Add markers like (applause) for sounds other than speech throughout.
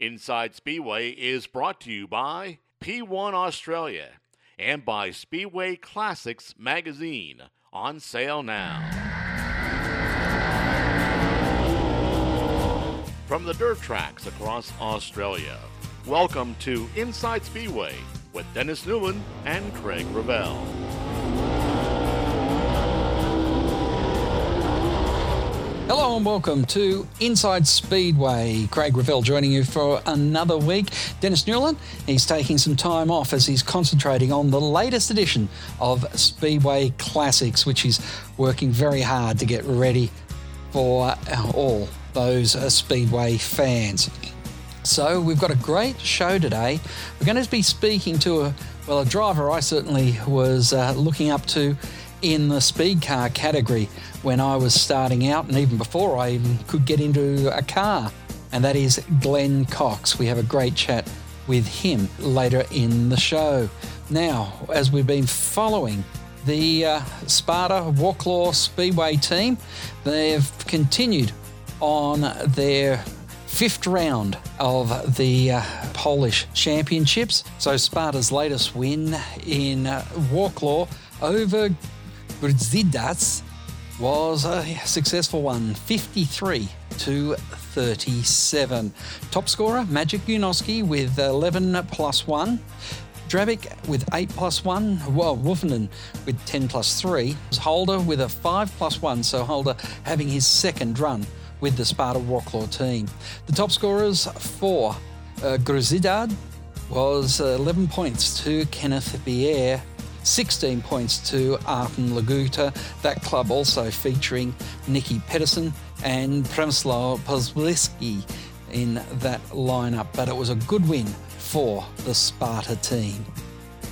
Inside Speedway is brought to you by P1 Australia and by Speedway Classics magazine on sale now. From the dirt tracks across Australia, welcome to Inside Speedway with Dennis Newland and Craig Ravel. Hello and welcome to Inside Speedway. Craig Ravel joining you for another week. Dennis Newland, he's taking some time off as he's concentrating on the latest edition of Speedway Classics, which he's working very hard to get ready for all those uh, Speedway fans. So we've got a great show today. We're going to be speaking to a well a driver I certainly was uh, looking up to in the speed car category when I was starting out and even before I even could get into a car, and that is Glenn Cox. We have a great chat with him later in the show. Now, as we've been following the uh, Sparta Wroclaw Speedway team, they've continued on their fifth round of the uh, Polish Championships. So Sparta's latest win in uh, Wroclaw over Grudziadz was a successful one, 53 to 37. Top scorer, Maciej Janowski with 11 plus 1. Drabik with 8 plus 1, well, Woffinden with 10 plus 3, Holder with a 5 plus 1, so Holder having his second run with the Sparta Wroclaw team. The top scorers for uh, Grudziadz was 11 points to Kenneth Bjerre 16 points to Artem Laguta. That club also featuring Nicki Pedersen and Przemysław Pozbliski in that lineup, but it was a good win for the Sparta team.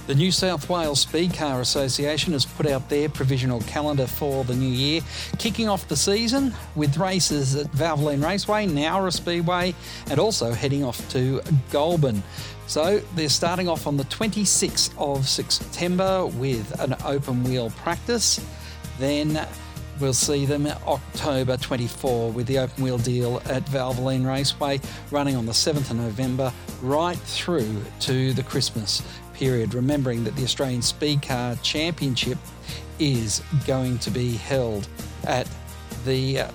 The New South Wales Speed Car Association has put out their provisional calendar for the new year, kicking off the season with races at Valvoline Raceway, Nowra Speedway, and also heading off to Goulburn. So they're starting off on the 26th of September with an open wheel practice. Then we'll see them October 24 with the open wheel deal at Valvoline Raceway running on the 7th of November right through to the Christmas period, remembering that the Australian Speed Car Championship is going to be held at the uh,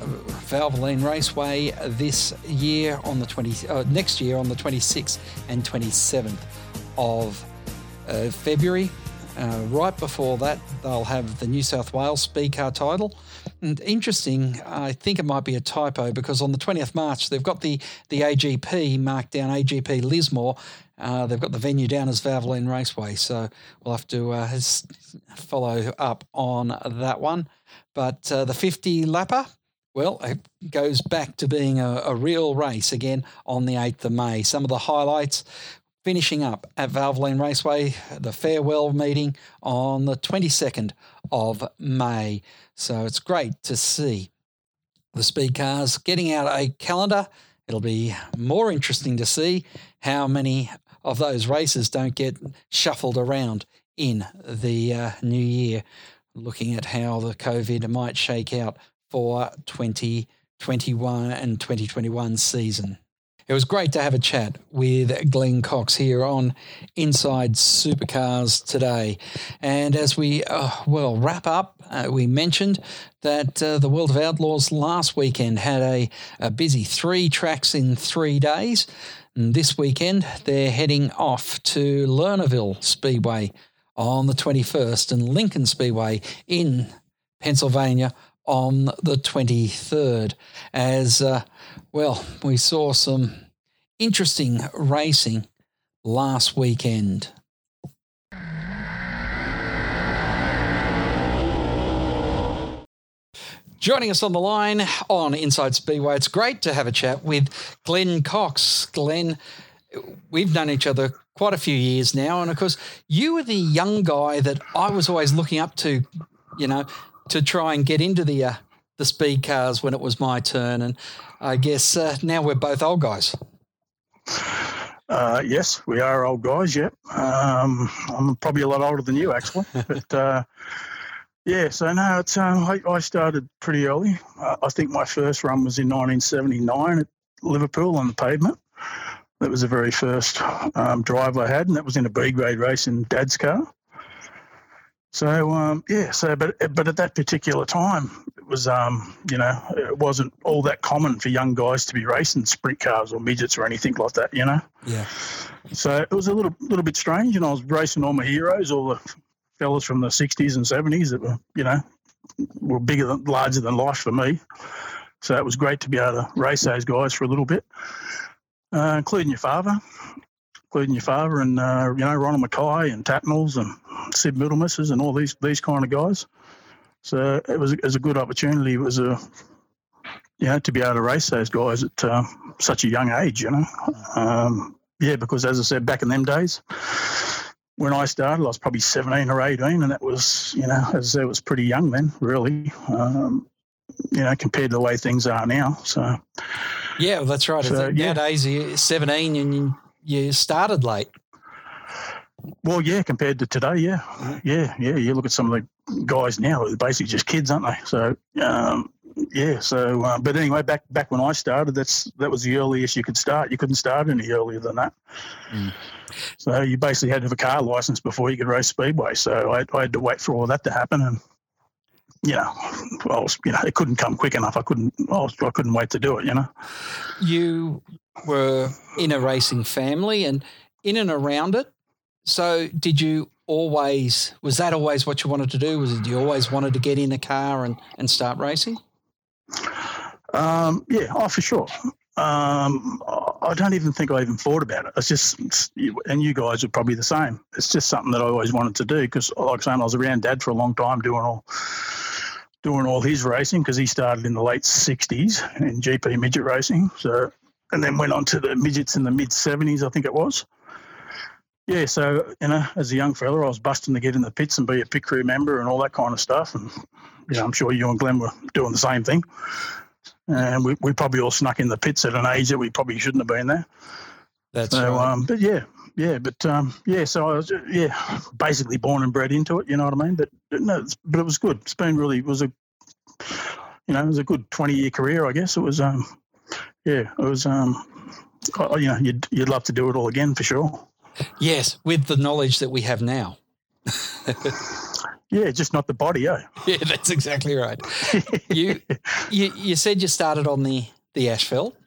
Valvoline Raceway this year on the 20 uh, next year on the 26th and 27th of uh, February. Uh, right before that, they'll have the New South Wales Speed Car title. And interesting, I think it might be a typo because on the 20th March, they've got the, the AGP marked down AGP Lismore uh, they've got the venue down as Valvoline Raceway, so we'll have to uh, follow up on that one. But uh, the 50 lapper, well, it goes back to being a, a, real race again on the 8th of May. Some of the highlights finishing up at Valvoline Raceway, the farewell meeting on the 22nd of May. So it's great to see the speed cars getting out a calendar. It'll be more interesting to see how many of those races don't get shuffled around in the uh, new year, looking at how the COVID might shake out for 2021 and 2021 season. It was great to have a chat with Glenn Cox here on Inside Supercars today. And as we, uh, well, wrap up, uh, we mentioned that uh, the World of Outlaws last weekend had a, a busy three tracks in three days. And this weekend, they're heading off to Lernerville Speedway on the 21st and Lincoln Speedway in Pennsylvania on the 23rd. As uh, well, we saw some interesting racing last weekend. Joining us on the line on Inside Speedway, it's great to have a chat with Glenn Cox. Glenn, we've known each other quite a few years now, and of course, you were the young guy that I was always looking up to, you know, to try and get into the uh, the speed cars when it was my turn. And I guess uh, now we're both old guys. Uh, yes, we are old guys. Yeah, um, I'm probably a lot older than you, actually. (laughs) but uh, yeah, so no, it's um, I, I, started pretty early. Uh, I think my first run was in 1979 at Liverpool on the pavement. That was the very first um, drive I had, and that was in a B grade race in Dad's car. So um, yeah, so but but at that particular time, it was um, you know it wasn't all that common for young guys to be racing sprint cars or midgets or anything like that, you know. Yeah. So it was a little little bit strange, and I was racing all my heroes, all the fellas from the '60s and '70s that were you know were bigger than larger than life for me. So it was great to be able to race those guys for a little bit, uh, including your father including your father and uh, you know Ronald Mackay and Tatnells and Sid Middlemisses and all these these kind of guys. So it was it was a good opportunity. It was a you know to be able to race those guys at uh, such a young age. You know, um, yeah, because as I said back in them days. When I started, I was probably 17 or 18, and that was, you know, as I said, it was pretty young then, really, um, you know, compared to the way things are now. So, yeah, well, that's right. So, nowadays, yeah. you're 17 and you started late. Well, yeah, compared to today, yeah, yeah, yeah. You look at some of the guys now; they're basically just kids, aren't they? So, um, yeah. So, uh, but anyway, back back when I started, that's that was the earliest you could start. You couldn't start any earlier than that. Mm. So you basically had to have a car license before you could race speedway. So I, I had to wait for all that to happen, and you know, I was, you know, it couldn't come quick enough. I couldn't, I, was, I couldn't wait to do it. You know, you were in a racing family and in and around it. So, did you always, was that always what you wanted to do? Was it you always wanted to get in a car and, and start racing? Um, yeah, oh, for sure. Um, I don't even think I even thought about it. It's just, it's, and you guys are probably the same. It's just something that I always wanted to do because, like I saying, I was around Dad for a long time doing all doing all his racing because he started in the late '60s in GP midget racing. So and then went on to the midgets in the mid 70s, I think it was. Yeah, so, you know, as a young fella, I was busting to get in the pits and be a pit crew member and all that kind of stuff. And, you know, I'm sure you and Glenn were doing the same thing. And we, we probably all snuck in the pits at an age that we probably shouldn't have been there. That's so, right. Um, but yeah, yeah, but um, yeah, so I was, yeah, basically born and bred into it, you know what I mean? But no, but it was good. It's been really, it was a, you know, it was a good 20 year career, I guess. It was, um, yeah, it was. Um, you know, you'd you'd love to do it all again for sure. Yes, with the knowledge that we have now. yeah, just not the body, eh? (laughs) Yeah, that's exactly right. (laughs) you, you you said you started on the the asphalt.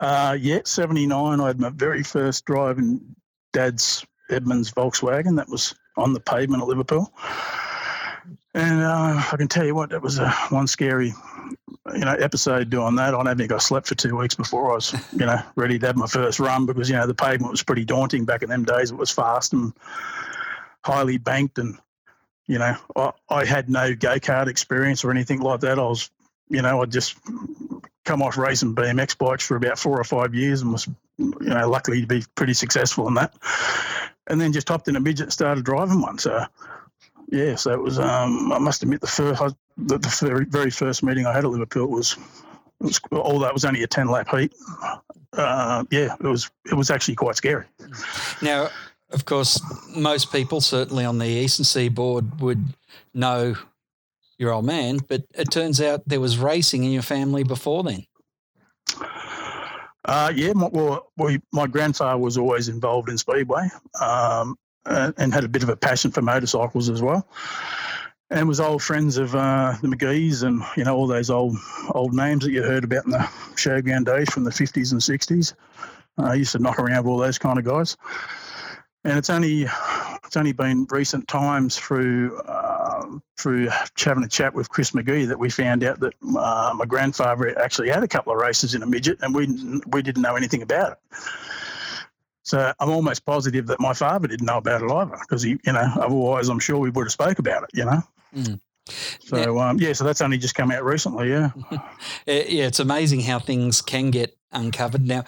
Uh, yeah, seventy nine. I had my very first drive in Dad's Edmunds Volkswagen. That was on the pavement at Liverpool. And uh, I can tell you what, that was a one scary you know, episode doing that. I don't think I slept for two weeks before I was, you know, ready to have my first run because, you know, the pavement was pretty daunting back in them days. It was fast and highly banked. And, you know, I, I had no go kart experience or anything like that. I was, you know, I just come off racing BMX bikes for about four or five years and was, you know, luckily to be pretty successful in that. And then just hopped in a midget and started driving one. So, yeah, so it was. Um, I must admit, the first the, the very, very first meeting I had at Liverpool was, was all that was only a ten lap heat. Uh, yeah, it was it was actually quite scary. Now, of course, most people, certainly on the eastern seaboard, would know your old man, but it turns out there was racing in your family before then. Uh, yeah, my, well, we, my grandfather was always involved in speedway. Um, uh, and had a bit of a passion for motorcycles as well. And was old friends of uh, the McGee's and you know all those old old names that you heard about in the showground days from the 50s and 60s. I used to knock around with all those kind of guys. And it's only it's only been recent times through uh, through having a chat with Chris McGee that we found out that uh, my grandfather actually had a couple of races in a midget, and we we didn't know anything about it. So I'm almost positive that my father didn't know about it either, because he, you know, otherwise I'm sure we would have spoke about it, you know. Mm. So. Um, yeah, so that's only just come out recently, yeah. (laughs) yeah, it's amazing how things can get uncovered. Now,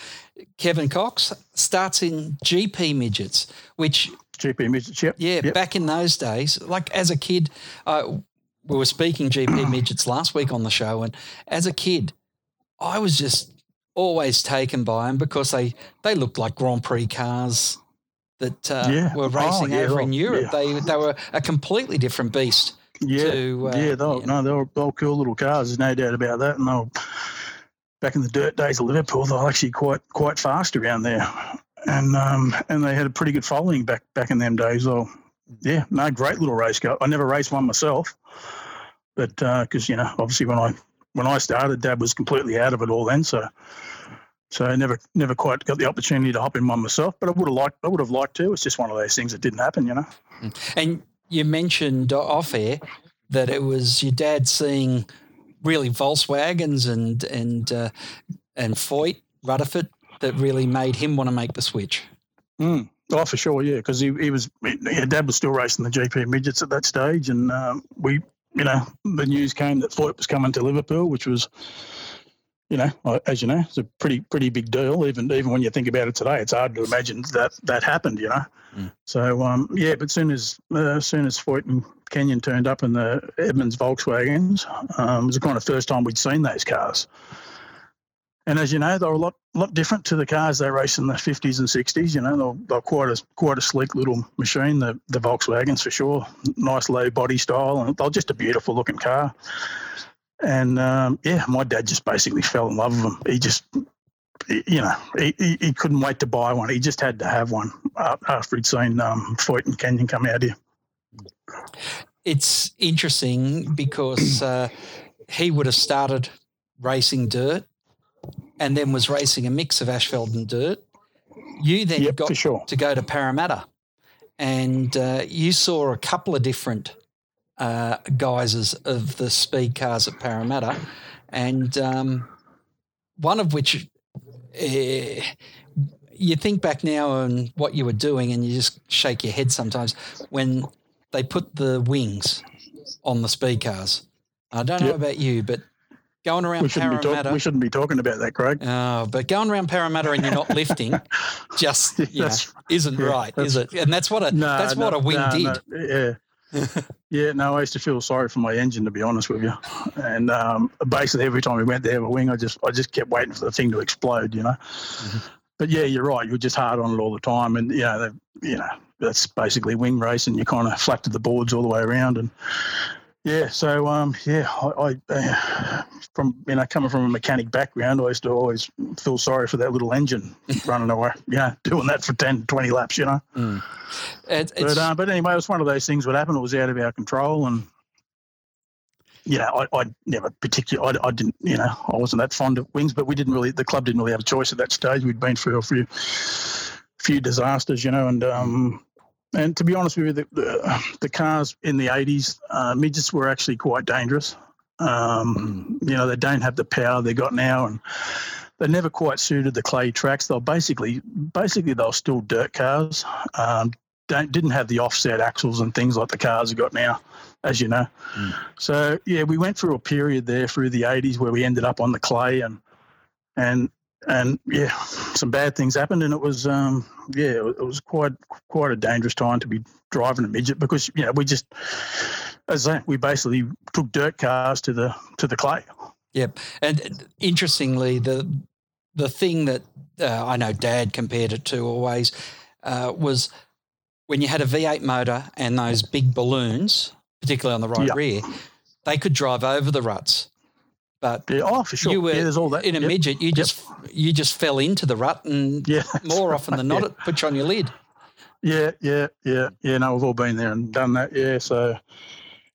Kevin Cox starts in GP midgets, which GP midgets, yep. Yeah, yep. back in those days, like as a kid, uh, we were speaking GP (clears throat) midgets last week on the show, and as a kid, I was just always taken by them because they, they looked like Grand Prix cars that uh, yeah. were oh, racing oh, yeah, over in Europe. Yeah. They they were a completely different beast. Yeah, to, uh, yeah, they were, no, they were, were cool little cars. There's no doubt about that. And they were, back in the dirt days of Liverpool, they were actually quite quite fast around there, and um, and they had a pretty good following back back in them days. Well, yeah, no, great little race car. I never raced one myself, but because uh, you know, obviously when I when I started, Dad was completely out of it all then, so so I never never quite got the opportunity to hop in one myself. But I would have liked I would have liked to. It's just one of those things that didn't happen, you know. And you mentioned off air that it was your dad seeing really Volkswagens and and uh, and Foyt Rutherford that really made him want to make the switch. Mm. Oh, for sure, yeah, because he, he was, yeah, Dad was still racing the GP midgets at that stage, and um, we, you know, the news came that Foyt was coming to Liverpool, which was, you know, as you know, it's a pretty pretty big deal. Even even when you think about it today, it's hard to imagine that that happened. You know, mm. so um, yeah. But soon as uh, soon as Foyt and Kenyon turned up in the Edmunds Volkswagens, um, it was the kind of first time we'd seen those cars. And as you know, they're a lot lot different to the cars they raced in the 50s and 60s. You know, they're, they're quite a quite a sleek little machine. The the Volkswagens for sure, nice low body style, and they're just a beautiful looking car. And um, yeah, my dad just basically fell in love with them. He just, you know, he, he, couldn't wait to buy one. He just had to have one after he'd seen um, Foyt and Kenyon come out here. It's interesting because uh, he would have started racing dirt and then was racing a mix of asphalt and dirt. You then yep, got sure. to go to Parramatta and uh, you saw a couple of different uh, guises of the speed cars at Parramatta, and um, one of which uh, you think back now on what you were doing, and you just shake your head sometimes when they put the wings on the speed cars. I don't know yep. about you, but going around we Parramatta. Talk, we shouldn't be talking about that, Craig. Oh, but going around Parramatta and you're not lifting, (laughs) just you know, isn't yeah, right, is it? And that's what a no, that's no, what a wing no, did. yeah, (laughs) yeah, no, I used to feel sorry for my engine to be honest with you, and um, basically every time we went to have a wing, I just I just kept waiting for the thing to explode, you know. Mm-hmm. But yeah, you're right. You're just hard on it all the time, and you know, you know, that's basically wing racing. You kind of flatted the boards all the way around, and yeah, so um, yeah, I, I uh, from you know coming from a mechanic background, I used to always feel sorry for that little engine (laughs) running away. Yeah, doing that for 10, 20 laps, you know. Mm. It, but uh, but anyway, it was one of those things. What happened? It was out of our control, and you know, I, I never particularly, I, I, didn't, you know, I wasn't that fond of wings, but we didn't really, the club didn't really have a choice at that stage. We'd been through a few, few disasters, you know, and um, and to be honest with you, the, the, the cars in the 80s, uh, midgets were actually quite dangerous. Um, you know, they don't have the power they got now, and they never quite suited the clay tracks. They're basically, basically, they're still dirt cars. Um, don't didn't have the offset axles and things like the cars have got now, as you know. Mm. So yeah, we went through a period there through the 80s where we ended up on the clay and and and yeah, some bad things happened, and it was um, yeah, it was quite quite a dangerous time to be driving a midget because you know we just as I say, we basically took dirt cars to the to the clay. Yep, and interestingly, the the thing that uh, I know Dad compared it to always uh, was when you had a V8 motor and those big balloons, particularly on the right yep. rear, they could drive over the ruts. But yeah, oh, for sure. You were yeah, there's all that. in a yep. midget. You just yep. you just fell into the rut, and yeah, more often than not, (laughs) yeah. it puts you on your lid. Yeah, yeah, yeah, yeah. No, we've all been there and done that. Yeah, so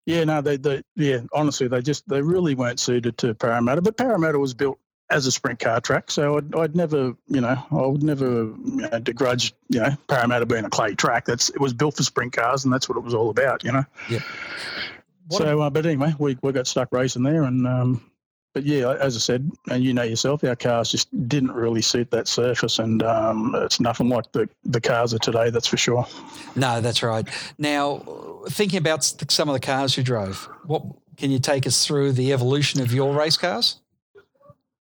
yeah, no, they, they, yeah. Honestly, they just they really weren't suited to Parramatta. But Parramatta was built as a sprint car track, so I'd, I'd never, you know, I would never you know, begrudge, you know, Parramatta being a clay track. That's it was built for sprint cars, and that's what it was all about, you know. Yeah. so, uh, but anyway, we we got stuck racing there, and um, but yeah, as I said, and you know yourself, our cars just didn't really suit that surface, and um, it's nothing like the, the cars of today, that's for sure. No, that's right. Now, thinking about some of the cars you drove, what can you take us through the evolution of your race cars?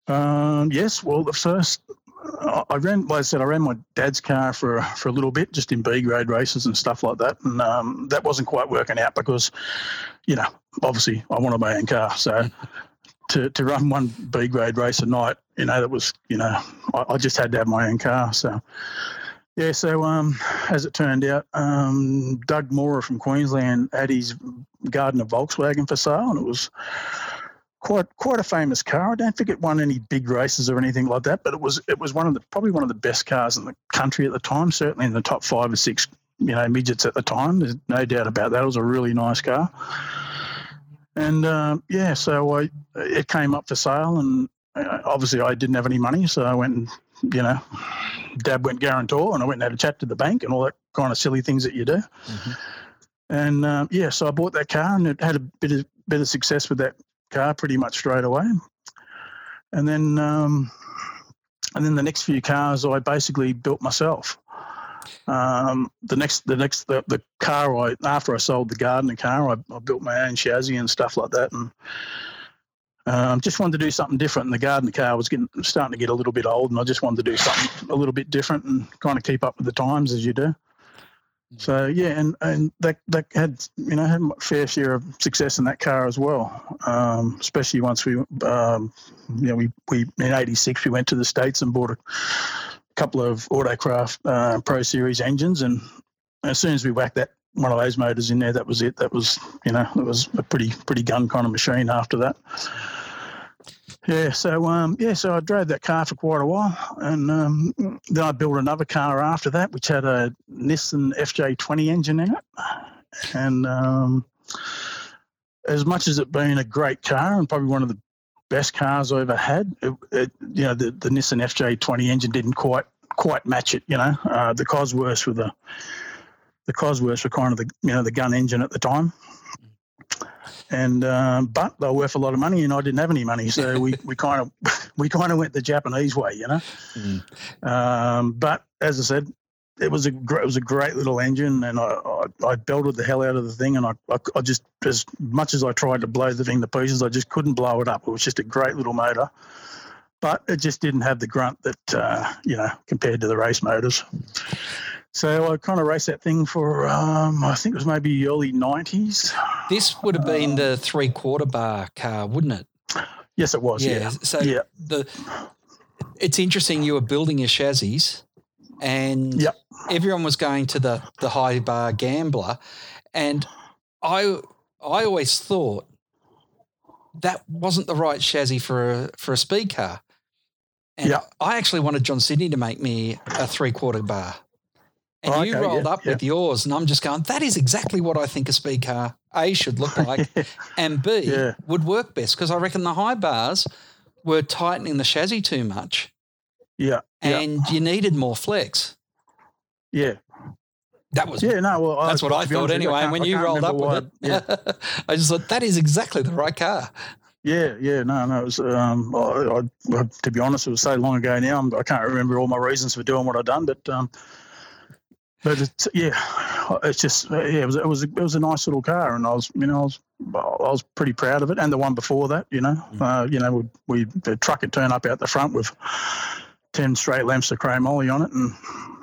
Um, yes, well, the first I ran, like I said, I ran my dad's car for for a little bit, just in B grade races and stuff like that, and um, that wasn't quite working out because, you know, obviously I wanted my own car, so to, to run one B grade race a night, you know, that was, you know, I, I, just had to have my own car. So, yeah, so um, as it turned out, um, Doug Moore from Queensland had his Gardner Volkswagen for sale, and it was quite quite a famous car. I don't think it won any big races or anything like that, but it was it was one of the probably one of the best cars in the country at the time. Certainly in the top five or six, you know, midgets at the time. There's no doubt about that. It was a really nice car. And uh, yeah, so I it came up for sale, and uh, obviously I didn't have any money, so I went and you know, Dad went guarantor, and I went and had a chat to the bank and all that kind of silly things that you do. Mm-hmm. And um, yeah, so I bought that car, and it had a bit of bit of success with that car pretty much straight away. And then um, and then the next few cars I basically built myself. Um, the next, the next, the, the car I after I sold the Gardner car, I, I built my own chassis and stuff like that, and um, just wanted to do something different. And the Gardner car was getting starting to get a little bit old, and I just wanted to do something a little bit different and kind of keep up with the times as you do. Mm. So yeah, and, and that that had you know had a fair share of success in that car as well. Um, especially once we um, you know we we in '86 we went to the states and bought a couple of Autocraft uh, Pro Series engines, and as soon as we whacked that one of those motors in there, that was it. That was you know it was a pretty pretty gun kind of machine after that. Yeah, so um, yeah, so I drove that car for quite a while, and um, then I built another car after that, which had a Nissan FJ20 engine in it, and um, as much as it being a great car and probably one of the best cars I ever had. It, it, you know, the, the Nissan FJ20 engine didn't quite quite match it. You know, uh, the Cosworths were the the Cosworths were kind of the you know the gun engine at the time. And um, but they were worth a lot of money, and I didn't have any money, so we, we kind of (laughs) we kind of went the Japanese way, you know. Mm. Um, but as I said, it was a it was a great little engine, and I, I, I belted the hell out of the thing, and I, I, I just as much as I tried to blow the thing to pieces, I just couldn't blow it up. It was just a great little motor, but it just didn't have the grunt that uh, you know compared to the race motors. So I kind of raced that thing for um, I think it was maybe early nineties. This would have been the three quarter bar car, wouldn't it? Yes, it was. Yeah. yeah. So yeah. the it's interesting you were building your chassis and yep. everyone was going to the the high bar gambler, and I I always thought that wasn't the right chassis for a for a speed car. And yep. I actually wanted John Sydney to make me a three quarter bar. And oh, you okay, rolled yeah, up yeah. with yours, and I'm just going, that is exactly what I think a speed car A should look (laughs) like, and B yeah. would work best because I reckon the high bars were tightening the chassis too much. Yeah. And yeah. you needed more flex. Yeah. That was yeah, no. Well, that's I, what I thought anyway. And when you rolled up with it, yeah. (laughs) I just thought that is exactly the right car. Yeah, yeah, no, no. It was, um, I, I, to be honest, it was so long ago now. I can't remember all my reasons for doing what I've done, but um, but it's, yeah, it's just yeah, it was it was a, it was a nice little car, and I was you know I was I was pretty proud of it, and the one before that, you know, mm. uh, you know, we, we the truck would turn up out the front with 10 straight lamps of chromoly on it and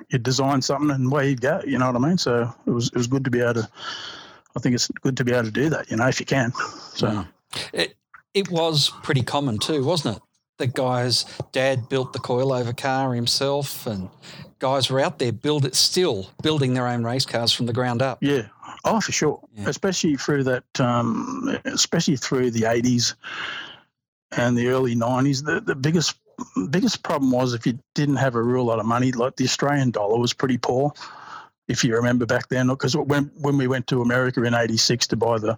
you'd design something and away you'd go, you know what I mean? So it was, it was good to be able to, I think it's good to be able to do that, you know, if you can. So mm. it, it was pretty common too, wasn't it? The guys, dad built the coilover car himself and guys were out there build it still building their own race cars from the ground up. Yeah. Oh, for sure. Yeah. Especially through that, um, especially through the 80s and the early 90s. The, the biggest biggest problem was if you didn't have a real lot of money, like the Australian dollar was pretty poor, if you remember back then. Because when when we went to America in '86 to buy the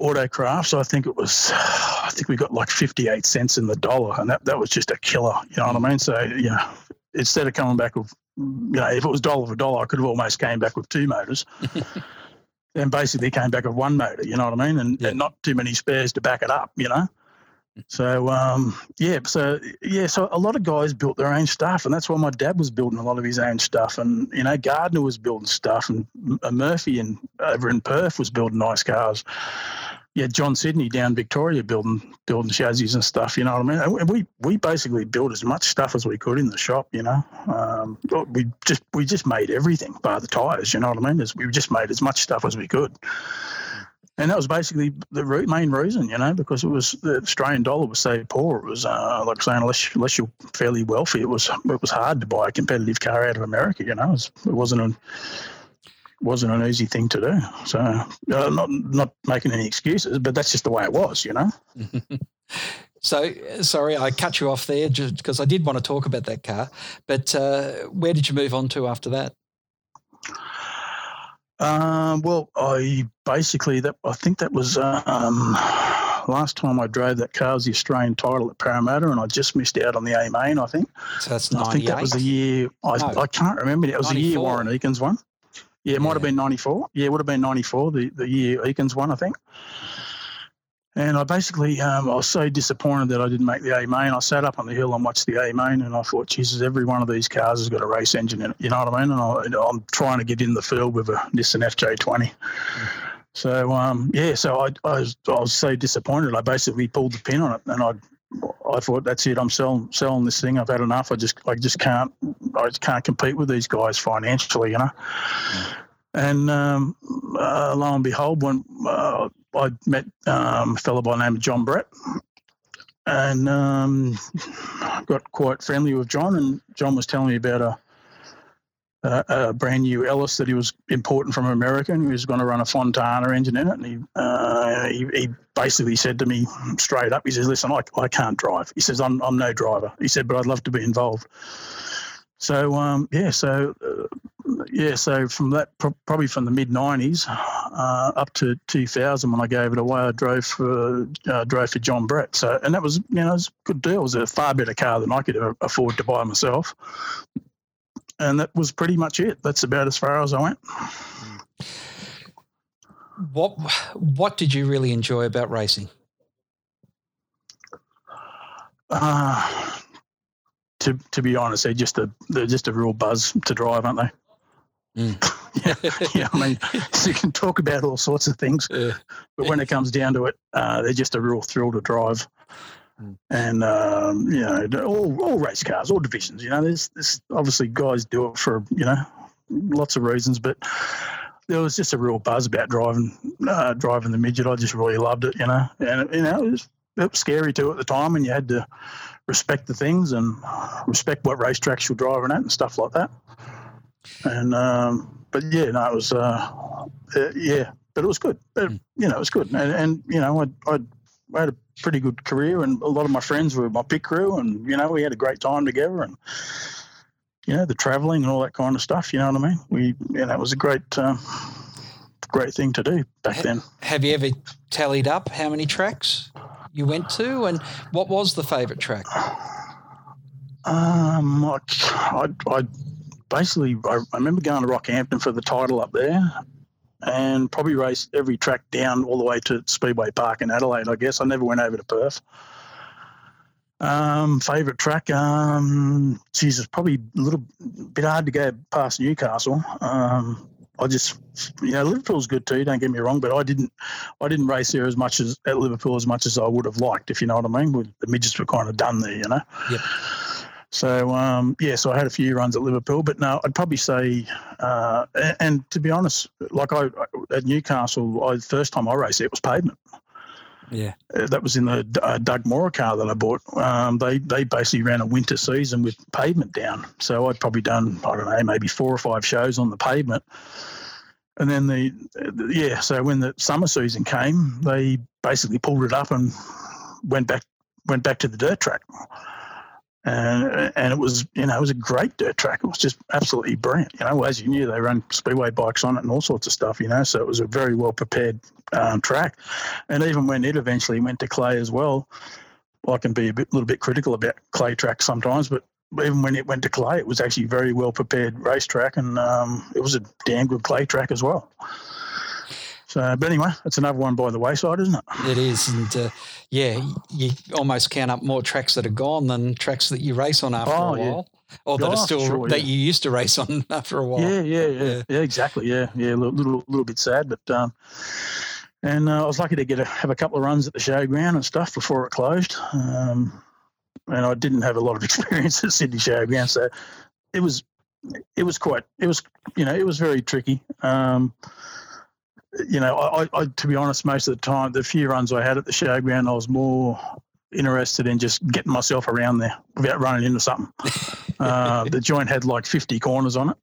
Autocrafts, I think it was, (sighs) I think we got like 58 cents in the dollar, and that, that was just a killer. You know what I mean? So you know, instead of coming back with, you know, if it was dollar for dollar, I could have almost came back with two motors. (laughs) and basically came back with one motor, you know what I mean? And, yeah. and, not too many spares to back it up, you know? So um, yeah, so yeah, so a lot of guys built their own stuff, and that's why my dad was building a lot of his own stuff, and you know Gardner was building stuff, and Murphy and over in Perth was building nice cars. Yeah, John Sidney down Victoria building building chassis and stuff. You know what I mean? We we basically built as much stuff as we could in the shop. You know, um, we just we just made everything bar the tires. You know what I mean? As we just made as much stuff as we could and that was basically the main reason, you know, because it was the Australian dollar was so poor. It was uh, like saying unless unless you're fairly wealthy, it was it was hard to buy a competitive car out of America. You know, it, was, it wasn't a wasn't an easy thing to do. So uh, not not making any excuses, but that's just the way it was, you know. (laughs) so sorry, I cut you off there just because I did want to talk about that car. But uh, where did you move on to after that? Um, well, I basically that I think that was um, last time I drove that car was the Australian title at Parramatta, and I just missed out on the A main. I think. So that's I think that was the year. I, no. I can't remember. It was 94. the year Warren Eakins won. Yeah, it might have been '94. Yeah, it would have been '94. The the year Eakins won, I think. And I basically, um, I was so disappointed that I didn't make the A main. I sat up on the hill and watched the A main, and I thought, Jesus, every one of these cars has got a race engine in it. You know what I mean? And I, am trying to get in the field with a Nissan FJ20. So um, yeah, so I, I, was, I was so disappointed. I basically pulled the pin on it, and I I thought that's it. I'm selling selling this thing. I've had enough. I just I just can't I just can't compete with these guys financially, you know. And um, uh, lo and behold, when uh, I met um, a fellow by the name of John Brett, and um, got quite friendly with John. And John was telling me about a, a, a brand new Ellis that he was importing from America, and he was going to run a Fontana engine in it. And he, uh, he, he basically said to me straight up, he says, "Listen, I, I can't drive." He says, "I'm I'm no driver." He said, "But I'd love to be involved." So um, yeah, so uh, yeah, so from that probably from the mid '90s uh, up to 2000 when I gave it away, I drove for uh, drove for John Brett. So and that was you know it was a good deal. It was a far better car than I could afford to buy myself. And that was pretty much it. That's about as far as I went. What what did you really enjoy about racing? Uh, to to be honest, they're just a they're just a real buzz to drive, aren't they? Mm. (laughs) yeah, yeah. I mean, so (laughs) you can talk about all sorts of things, yeah. but when it comes down to it, uh, they're just a real thrill to drive. Mm. And um, you know, all, all race cars, all divisions. You know, there's, obviously guys do it for you know lots of reasons, but there was just a real buzz about driving uh, driving the midget. I just really loved it, you know, and you know it was, it was scary too at the time, and you had to respect the things and respect what racetracks you're driving at and stuff like that. And um, but yeah, no, it was uh, uh, yeah, but it was good. But, you know, it was good, and, and you know, I I had a pretty good career, and a lot of my friends were my pit crew, and you know, we had a great time together, and you know, the traveling and all that kind of stuff. You know what I mean? We, you know, it was a great. Uh, great thing to do back then. Have you ever tallied up how many tracks you went to, and what was the favourite track? Um, I, I, I basically, I, I remember going to Rockhampton for the title up there and probably raced every track down all the way to Speedway Park in Adelaide, I guess. I never went over to Perth. Um, favorite track, um, Jesus, probably a little bit hard to go past Newcastle. Um, I just, you know, Liverpool's good too. Don't get me wrong, but I didn't, I didn't race there as much as at Liverpool as much as I would have liked, if you know what I mean. The midgets were kind of done there, you know. So um, yeah, so I had a few runs at Liverpool, but no, I'd probably say, uh, and, and, to be honest, like I at Newcastle, I, the first time I raced it was pavement. Yeah, uh, that was in the uh, Doug Mora car that I bought. Um, they they basically ran a winter season with pavement down, so I'd probably done I don't know maybe four or five shows on the pavement. And then the, the yeah, so when the summer season came, they basically pulled it up and went back went back to the dirt track and and it was you know it was a great dirt track. It was just absolutely brilliant. You know, as you knew, they run speedway bikes on it and all sorts of stuff. You know, so it was a very well prepared um, track. And even when it eventually went to clay as well, I can be a bit, little bit critical about clay tracks sometimes, but even when it went to clay, it was actually a very well prepared racetrack, and um, it was a damn good clay track as well. So, but anyway, it's another one by the wayside, isn't it? It is, and uh, yeah, you almost count up more tracks that are gone than tracks that you race on after oh, a while, yeah. or that oh, are still sure, that yeah. you used to race on (laughs) after a while. Yeah, yeah, yeah, yeah, yeah exactly. Yeah, yeah, a little, little, little bit sad, but um, and uh, I was lucky to get a, have a couple of runs at the showground and stuff before it closed. Um, and I didn't have a lot of (laughs) experience at Sydney Showground, so it was it was quite it was you know it was very tricky. Um, you know, I, I, to be honest, most of the time, the few runs I had at the showground, I was more interested in just getting myself around there without running into something. (laughs) uh, the joint had like 50 corners on it.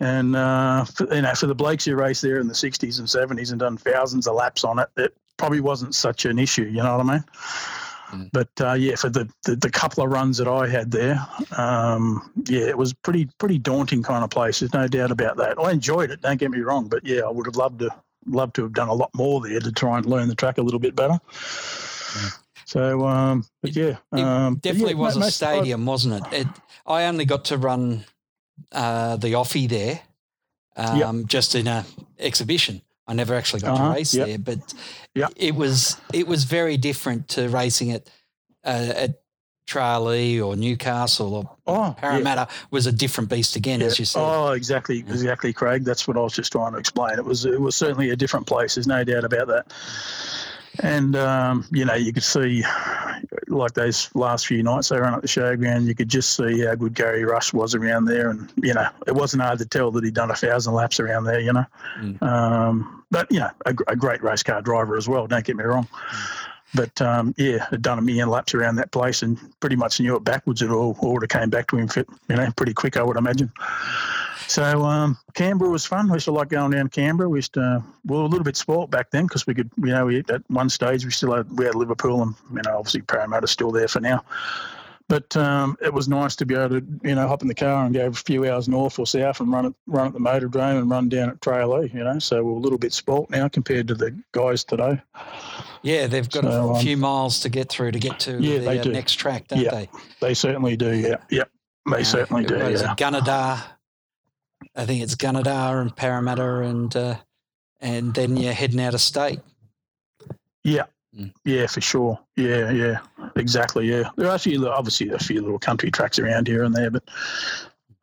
And uh, for, you know, for the blokes who raced there in the '60s and '70s and done thousands of laps on it, it probably wasn't such an issue. You know what I mean? Mm. But uh, yeah, for the, the, the couple of runs that I had there, um, yeah, it was pretty pretty daunting kind of place. There's no doubt about that. I enjoyed it. Don't get me wrong, but yeah, I would have loved to loved to have done a lot more there to try and learn the track a little bit better. So, um, but yeah, um, definitely yeah, was a stadium, wasn't it? it? I only got to run uh, the offie there, um, yep. just in a exhibition. I never actually got uh-huh, to race yep. there, but yep. it was it was very different to racing at uh, at Tralee or Newcastle or oh, Parramatta yeah. was a different beast again, yeah. as you said. Oh, exactly, exactly, Craig. That's what I was just trying to explain. It was it was certainly a different place. There's no doubt about that. And um, you know, you could see like those last few nights they ran at the showground, you could just see how good Garry Rush was around there, and you know, it wasn't hard to tell that he'd done a thousand laps around there. You know, mm. um, but you know, a, a, great race car driver as well. Don't get me wrong. Mm. But um, yeah, had done a million laps around that place and pretty much knew it backwards. It all, all would have came back to him, fit, you know, pretty quick, I would imagine. So um, Canberra was fun. We used to like going down Canberra. We used to, we were a little bit spoilt back then because we could, you know, we, at one stage we still had, we had Liverpool and, you know, obviously Parramatta's still there for now. But um, it was nice to be able to, you know, hop in the car and go a few hours north or south and run at, run at the motor motordrome and run down at Tralee, you know. So we're a little bit spoilt now compared to the guys today. Yeah, they've got so, a um, few miles to get through to get to yeah, the uh, next track, don't yeah, they? They certainly do, yeah. Yep, they uh, certainly do. Yeah. Gunnedah, I think it's Gunnedah and Parramatta, and uh, and then you're heading out of state. Yeah, yeah, for sure. Yeah, yeah, exactly. Yeah, there are actually obviously a few little country tracks around here and there, but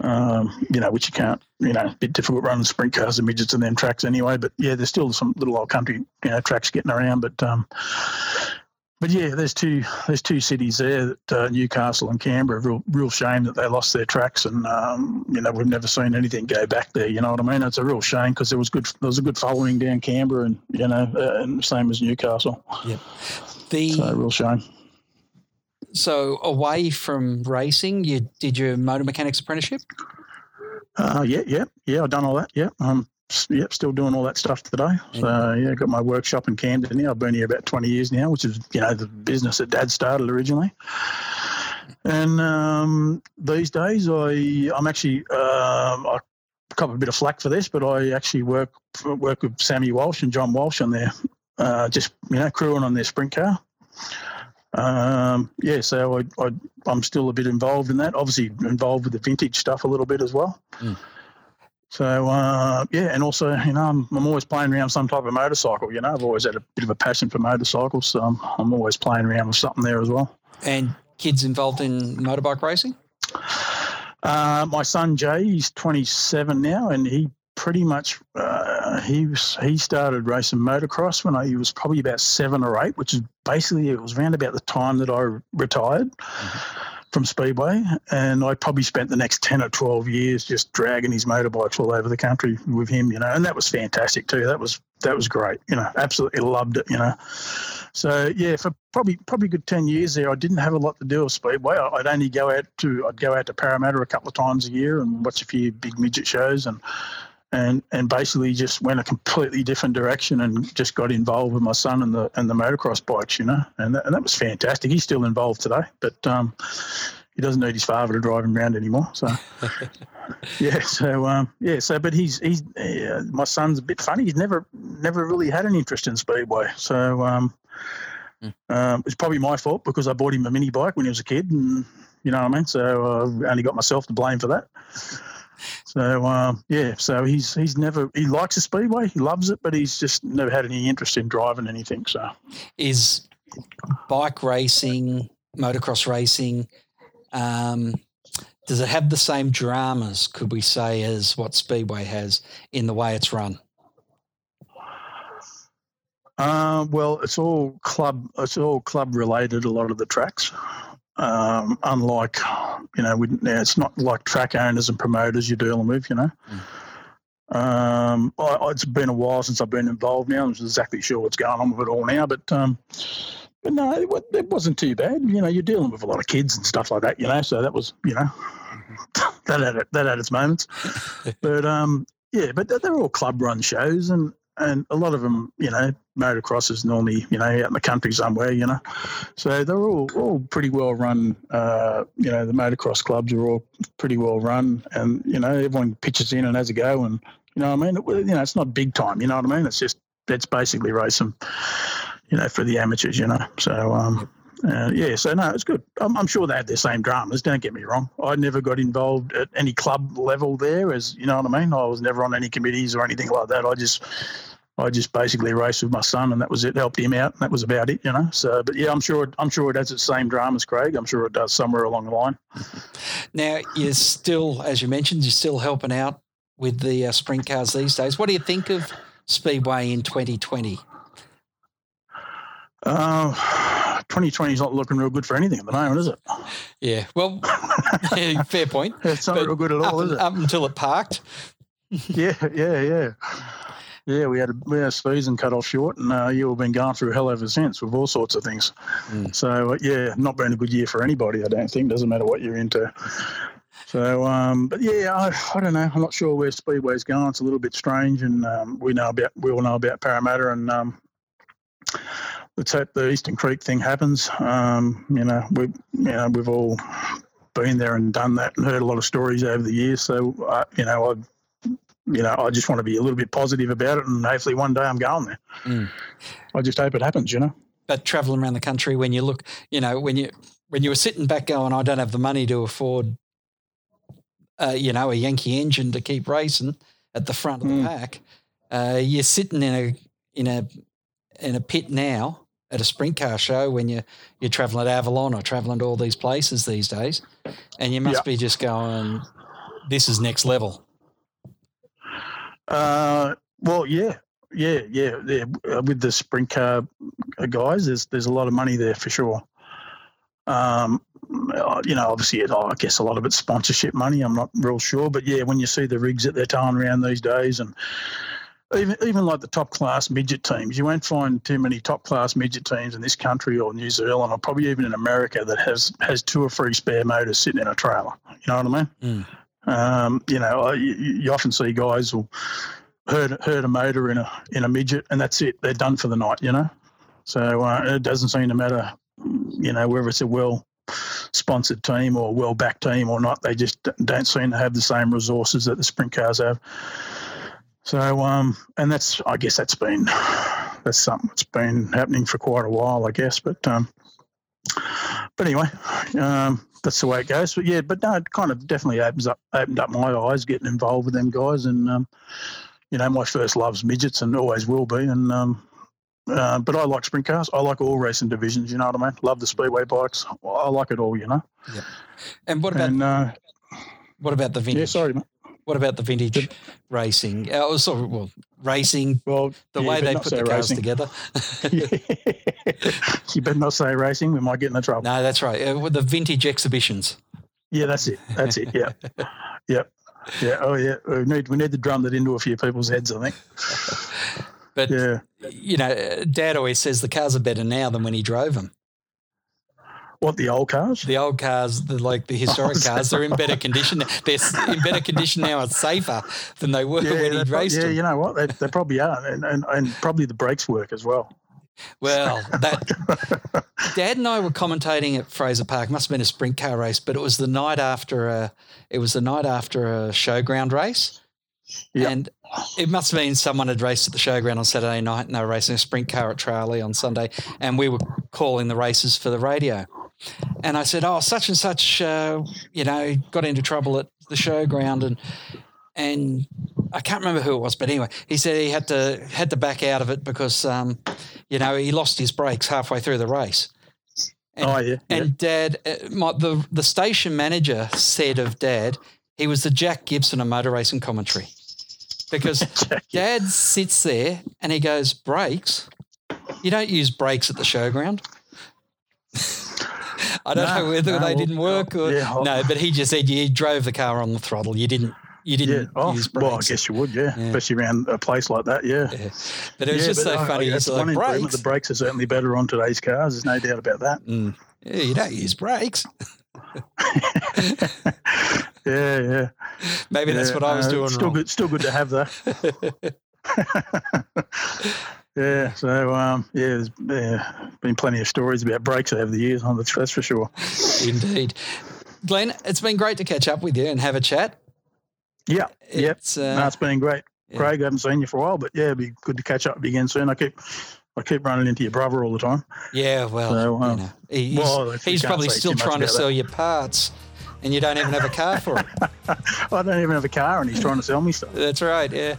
um, you know, which you can't, you know, a bit difficult running sprint cars and midgets and them tracks anyway. But yeah, there's still some little old country, you know, tracks getting around. But um, but yeah, there's two there's two cities there, that, uh, Newcastle and Canberra. Real real shame that they lost their tracks, and um, you know we've never seen anything go back there. You know what I mean? It's a real shame because there was good there was a good following down Canberra, and you know, uh, and same as Newcastle. Yeah, the so, real shame. So away from racing, you did your motor mechanics apprenticeship. Uh, yeah, yeah, yeah. I've done all that. Yeah, um, yep, still doing all that stuff today. So yeah, got my workshop in Camden now. I've been here about twenty years now, which is you know the business that Dad started originally. And um, these days, I I'm actually um, I cop a bit of flack for this, but I actually work work with Sammy Walsh and John Walsh on their uh, just you know crewing on their sprint car. Um, yeah, so I, I I'm still a bit involved in that. Obviously involved with the vintage stuff a little bit as well. Mm. So uh, yeah, and also you know I'm, I'm, always playing around some type of motorcycle. You know I've always had a bit of a passion for motorcycles, so I'm, I'm always playing around with something there as well. And kids involved in motorbike racing? Uh, my son Jay, he's 27 now, and he pretty much uh, he was, he started racing motocross when I, he was probably about seven or eight, which is basically it was around about the time that I retired. Mm-hmm from Speedway, and I probably spent the next ten or twelve years just dragging his motorbikes all over the country with him, you know, and that was fantastic too. That was that was great, you know, absolutely loved it, you know. So yeah, for probably probably good ten years there, I didn't have a lot to do with Speedway. I'd only go out to I'd go out to Parramatta a couple of times a year and watch a few big midget shows and and and basically just went a completely different direction and just got involved with my son and the and the motocross bikes, you know, and that, and that was fantastic. He's still involved today, but um, he doesn't need his father to drive him around anymore. So (laughs) yeah, so um, yeah, so but he's he's uh, my son's a bit funny. He's never never really had an interest in speedway, so um, mm. um, it's probably my fault because I bought him a mini bike when he was a kid, and you know what I mean. So I've only got myself to blame for that. So um, yeah, so he's he's never he likes the speedway, he loves it, but he's just never had any interest in driving anything. So is bike racing, motocross racing, um, does it have the same dramas? Could we say as what speedway has in the way it's run? Uh, well, it's all club. It's all club related. A lot of the tracks. Um, unlike, you know, we, it's not like track owners and promoters you're dealing with, you know. Mm. Um, I, it's been a while since I've been involved now. I'm not exactly sure what's going on with it all now, but um, but no, it, it, wasn't too bad. You know, you're dealing with a lot of kids and stuff like that, you know. So that was, you know, (laughs) that had it, that had its moments, (laughs) but um, yeah, but they're all club run shows, and and a lot of them, you know, motocross is normally, you know, out in the country somewhere, you know. So they're all, all pretty well run. Uh, you know, the motocross clubs are all pretty well run, and you know, everyone pitches in and has a go, and you know, what I mean, it, you know, it's not big time. You know what I mean? It's just it's basically racing, you know, for the amateurs. You know, so um, uh, yeah, so no, it's good. I'm, I'm, sure they had their same dramas. Don't get me wrong. I never got involved at any club level there, as you know what I mean. I was never on any committees or anything like that. I just, I just basically raced with my son, and that was it. Helped him out, and that was about it, you know. So, but yeah, I'm sure, I'm sure it has its same dramas, Craig. I'm sure it does somewhere along the line. (laughs) Now, you're still, as you mentioned, you're still helping out with the uh, sprint cars these days. What do you think of Speedway in 2020? Uh, 2020 is not looking real good for anything at the moment, is it? Yeah, well, (laughs) yeah, fair point. It's not but real good at all, up, is it? Up until it parked. yeah, yeah, yeah. Yeah, we had a, we had a season cut off short, and uh, you've been going through hell ever since with all sorts of things. Mm. So uh, yeah, not been a good year for anybody. I don't think. Doesn't matter what you're into. So, um, but yeah, I, I, don't know. I'm not sure where Speedway's going. It's a little bit strange, and um, we know about we all know about Parramatta, and um, let's hope the Eastern Creek thing happens. Um, you know, we you know we've all been there and done that, and heard a lot of stories over the years. So, uh, you know, I you know, I just want to be a little bit positive about it, and hopefully one day I'm going there. Mm. I just hope it happens, you know. But traveling around the country, when you look, you know, when you when you were sitting back going, I don't have the money to afford, uh, you know, a Yankee engine to keep racing at the front of the mm. pack. Uh, you're sitting in a in a in a pit now at a sprint car show when you you're traveling at Avalon or traveling to all these places these days, and you must yep. be just going, "This is next level." Uh, well, yeah, yeah, yeah, yeah. Uh, with the sprint car uh, guys, there's there's a lot of money there for sure. Um, uh, you know, obviously, it, I guess a lot of it's sponsorship money. I'm not real sure, but yeah, when you see the rigs that they're towing around these days, and even even like the top class midget teams, you won't find too many top class midget teams in this country or New Zealand, or probably even in America that has has two or three spare motors sitting in a trailer. You know what I mean? Mm. Um, you know, you, you, often see guys will hurt hurt a motor in a in a midget, and that's it. They're done for the night. You know, so uh, it doesn't seem to matter. You know, whether it's a well sponsored team or well backed team or not, they just don't seem to have the same resources that the sprint cars have. So, um, and that's I guess that's been that's something that's been happening for quite a while, I guess. But um, but anyway, um, that's the way it goes. But yeah, but no, it kind of definitely opens up opened up my eyes getting involved with them guys. And um, you know, my first love's midgets and always will be. And um, uh, but I like sprint cars. I like all racing divisions. You know what I mean? Love the speedway bikes. I like it all. You know. Yeah. And what about and, uh, what about the vintage? Yeah, sorry, mate. What about the vintage racing? Uh, sort of, well, racing. Well, the yeah, way they put the cars racing. together. (laughs) you better not say racing. We might get in the trouble. No, that's right. Uh, the vintage exhibitions. Yeah, that's it. That's it. Yeah, (laughs) yep, yeah. Oh, yeah. We need we need to drum that into a few people's heads. I think. But yeah, you know, Dad always says the cars are better now than when he drove them. What the old cars? The old cars, the, like the historic (laughs) oh, cars, they're in better condition. They're in better condition now. It's safer than they were yeah, when he raced Yeah, them. you know what? They, they probably are, and, and, and probably the brakes work as well. Well, (laughs) that Dad and I were commentating at Fraser Park. Must have been a sprint car race, but it was the night after a. It was the night after a showground race, yep. and it must have been someone had raced at the showground on Saturday night, and they were racing a sprint car at Tralee on Sunday, and we were calling the races for the radio. And I said, "Oh, such and such, uh, you know, got into trouble at the showground, and and I can't remember who it was, but anyway, he said he had to had to back out of it because, um, you know, he lost his brakes halfway through the race. And, oh yeah. And Dad, uh, my, the the station manager said of Dad, he was the Jack Gibson of motor racing commentary, because (laughs) Dad sits there and he goes brakes. You don't use brakes at the showground. (laughs) I don't no, know whether no, they didn't work or yeah, no, but he just said you drove the car on the throttle. You didn't. You didn't yeah. oh, use brakes. Well, I guess you would, yeah. yeah. Especially around a place like that, yeah. yeah. But it was just so funny. That's like, one brakes. The brakes are certainly better on today's cars. There's no doubt about that. Mm. Yeah, you don't use brakes. (laughs) yeah, yeah. Maybe that's what I was doing Still wrong. good. Still good to have though. (laughs) (laughs) yeah. So um, yeah, there's yeah, been plenty of stories about breaks over the years. Oh, that's, for sure. Indeed. Glenn, it's been great to catch up with you and have a chat. Yeah. Yep. It's, uh, no, it's been great. yeah. Craig, I haven't seen you for a while, but yeah, it'd be good to catch up with you again soon. I keep, I keep running into your brother all the time. Yeah, well, So, you um, know, he's, well, he's probably still trying to sell your parts, and you don't even have a car for it. (laughs) I don't even have a car, and he's trying to sell me stuff. That's right. Yeah.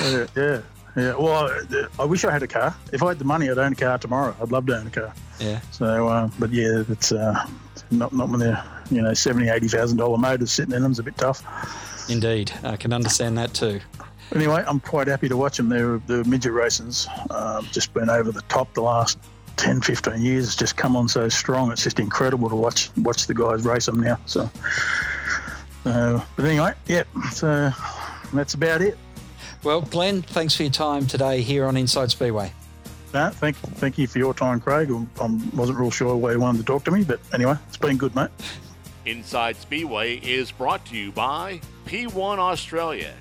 yeah, yeah, yeah. Well, uh, I wish I had a car. If I had the money, I'd own a car tomorrow. I'd love to own a car. Yeah. So, uh, but yeah, it's uh, not not when they're you know seventy, eighty thousand dollar motors sitting in them's a bit tough. Indeed, I can understand that too. Anyway, I'm quite happy to watch them. They're the midget racing's um, just been over the top the last 10, 15 years. has just come on so strong. It's just incredible to watch watch the guys race them now. So, uh, but anyway, yeah. So that's about it. Well, Glenn, thanks for your time today here on Inside Speedway. No, thank thank you for your time, Craig. I wasn't real sure why you wanted to talk to me, but anyway, it's been good, mate. Inside Speedway is brought to you by P1 Australia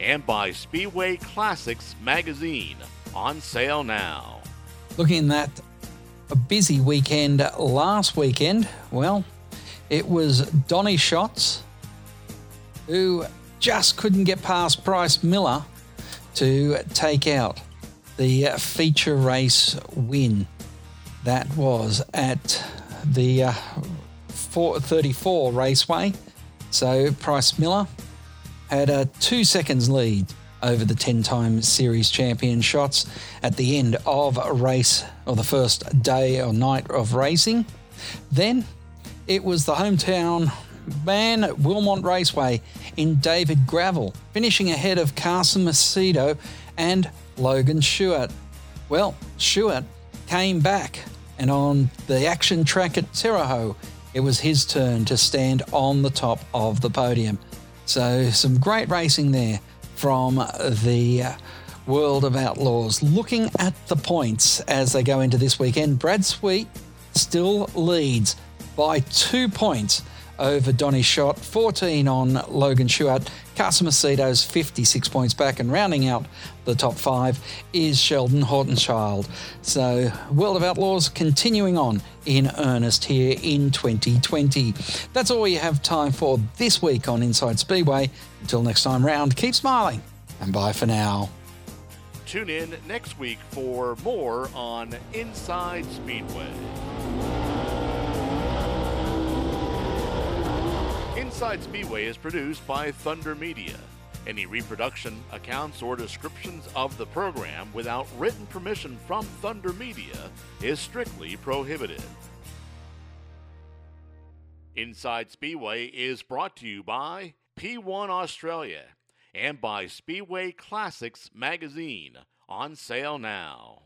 and by Speedway Classics magazine. On sale now. Looking at a busy weekend last weekend, well, it was Donny Schatz who just couldn't get past Bryce Miller to take out the feature race win. That was at the uh, 434 Raceway. So Price Miller had a two seconds lead over the 10 time series champion Schatz at the end of a race or the first day or night of racing. Then it was the hometown man at Wilmot Raceway in David Gravel, finishing ahead of Carson Macedo and Logan Schuchart. Well, Schuchart came back, and on the action track at Terre it was his turn to stand on the top of the podium. So, some great racing there from the World of Outlaws. Looking at the points as they go into this weekend, Brad Sweet still leads by two points over Donny Schatz, 14 on Logan Schuchart. Carson Macedo's 56 points back, and rounding out the top five is Sheldon Haudenschild. So, World of Outlaws continuing on in earnest here in 2020. That's all we have time for this week on Inside Speedway. Until next time round, keep smiling, and bye for now. Tune in next week for more on Inside Speedway. Inside Speedway is produced by Thunder Media. Any reproduction, accounts, or descriptions of the program without written permission from Thunder Media is strictly prohibited. Inside Speedway is brought to you by P1 Australia and by Speedway Classics magazine. On sale now.